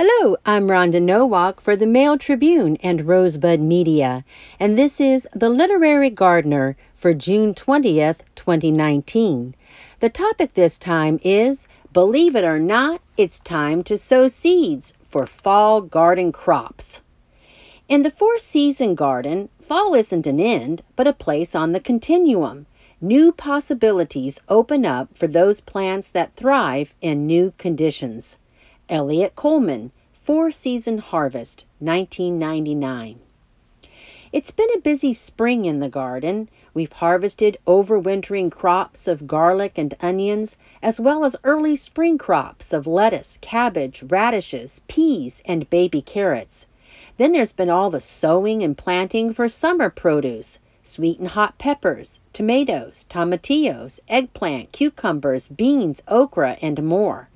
Hello, I'm Rhonda Nowak for the Mail Tribune and Rosebud Media, and this is The Literary Gardener for June 20th, 2019. The topic this time is Believe it or not, it's time to sow seeds for fall garden crops. In the four season garden, fall isn't an end, but a place on the continuum. New possibilities open up for those plants that thrive in new conditions. Eliot Coleman, Four Season Harvest, 1999. It's been a busy spring in the garden. We've harvested overwintering crops of garlic and onions, as well as early spring crops of lettuce, cabbage, radishes, peas, and baby carrots. Then there's been all the sowing and planting for summer produce sweet and hot peppers, tomatoes, tomatillos, eggplant, cucumbers, beans, okra, and more.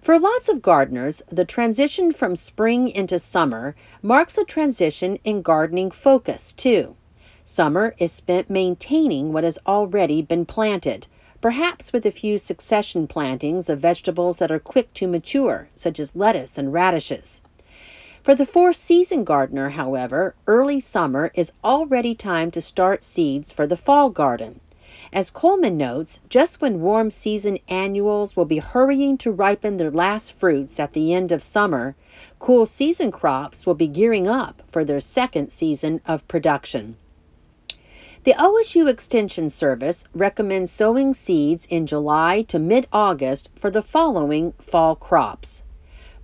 For lots of gardeners, the transition from spring into summer marks a transition in gardening focus, too. Summer is spent maintaining what has already been planted, perhaps with a few succession plantings of vegetables that are quick to mature, such as lettuce and radishes. For the four season gardener, however, early summer is already time to start seeds for the fall garden. As Coleman notes, just when warm season annuals will be hurrying to ripen their last fruits at the end of summer, cool season crops will be gearing up for their second season of production. The OSU Extension Service recommends sowing seeds in July to mid August for the following fall crops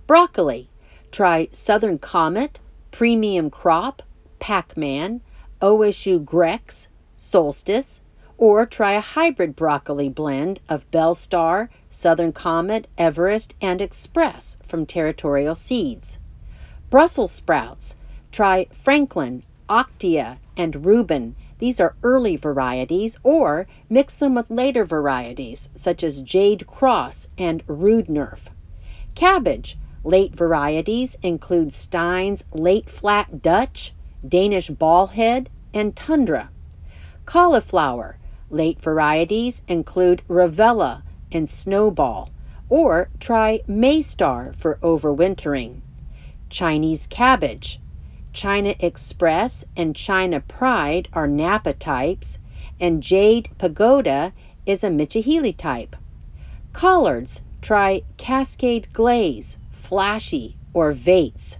broccoli. Try Southern Comet, Premium Crop, Packman, OSU Grex, Solstice, or try a hybrid broccoli blend of Belstar, Southern Comet, Everest, and Express from Territorial Seeds. Brussels sprouts. Try Franklin, Octia, and Rubine. These are early varieties, or mix them with later varieties such as Jade Cross and Roodnerf. Cabbage. Late varieties include Stein's Late Flat Dutch, Danish Ballhead, and Tundra. Cauliflower. Late varieties include Ravella and Snowball, or try Maystar for overwintering. Chinese cabbage. China Express and China Pride are Napa types, and Jade Pagoda is a Michihili type. Collards, try Cascade Glaze, Flashy, or Vates.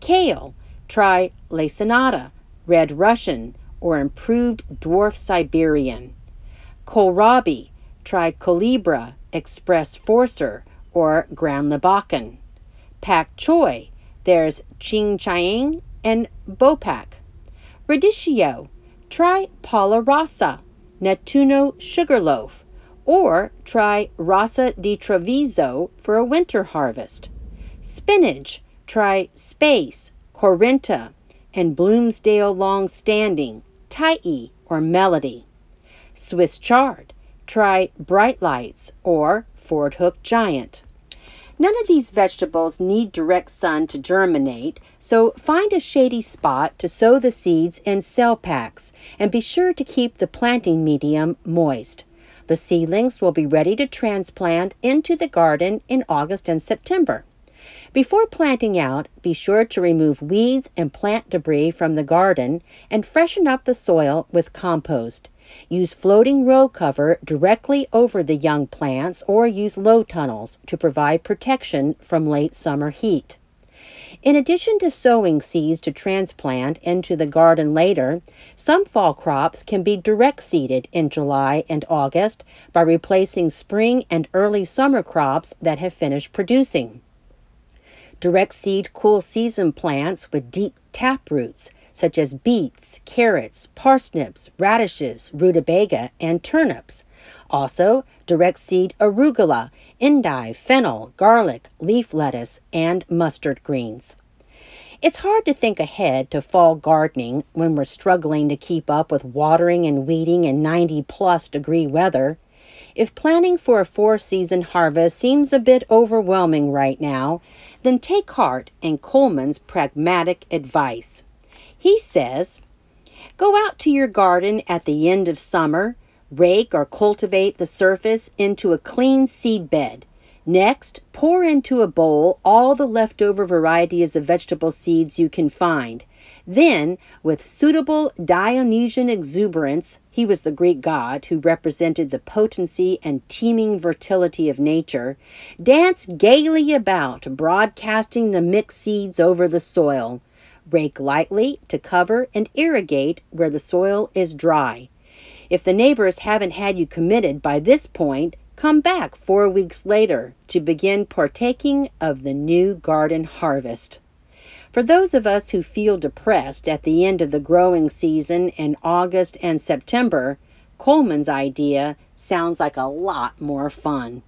Kale, try Lacinato, Red Russian, or Improved Dwarf Siberian kohlrabi, tricolibra, express forcer, or Grand Lebacan. Pak choi, there's ching chiang and bopak. Radicchio, try Palla Rossa, Nettuno Sugarloaf, or try Rossa di Treviso for a winter harvest. Spinach, try Space, Corinta, and Bloomsdale Long Standing, Tyee or Melody. Swiss chard. Try bright lights or Fordhook Giant. None of these vegetables need direct sun to germinate, so find a shady spot to sow the seeds in cell packs and be sure to keep the planting medium moist. The seedlings will be ready to transplant into the garden in August and September. Before planting out, be sure to remove weeds and plant debris from the garden and freshen up the soil with compost. Use floating row cover directly over the young plants or use low tunnels to provide protection from late summer heat. In addition to sowing seeds to transplant into the garden later, some fall crops can be direct seeded in July and August by replacing spring and early summer crops that have finished producing. Direct seed cool season plants with deep tap roots such as beets, carrots, parsnips, radishes, rutabaga, and turnips. Also, direct seed arugula, endive, fennel, garlic, leaf lettuce, and mustard greens. It's hard to think ahead to fall gardening when we're struggling to keep up with watering and weeding in 90 plus degree weather. If planning for a four season harvest seems a bit overwhelming right now, then take heart in Coleman's pragmatic advice. He says, Go out to your garden at the end of summer, rake or cultivate the surface into a clean seed bed. Next, pour into a bowl all the leftover varieties of vegetable seeds you can find. Then, with suitable Dionysian exuberance, he was the Greek god who represented the potency and teeming fertility of nature, dance gaily about, broadcasting the mixed seeds over the soil. Rake lightly to cover and irrigate where the soil is dry. If the neighbors haven't had you committed by this point, come back four weeks later to begin partaking of the new garden harvest. For those of us who feel depressed at the end of the growing season in August and September, Coleman's idea sounds like a lot more fun.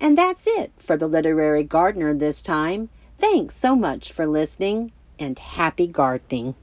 And that's it for the Literary Gardener this time. Thanks so much for listening and happy gardening.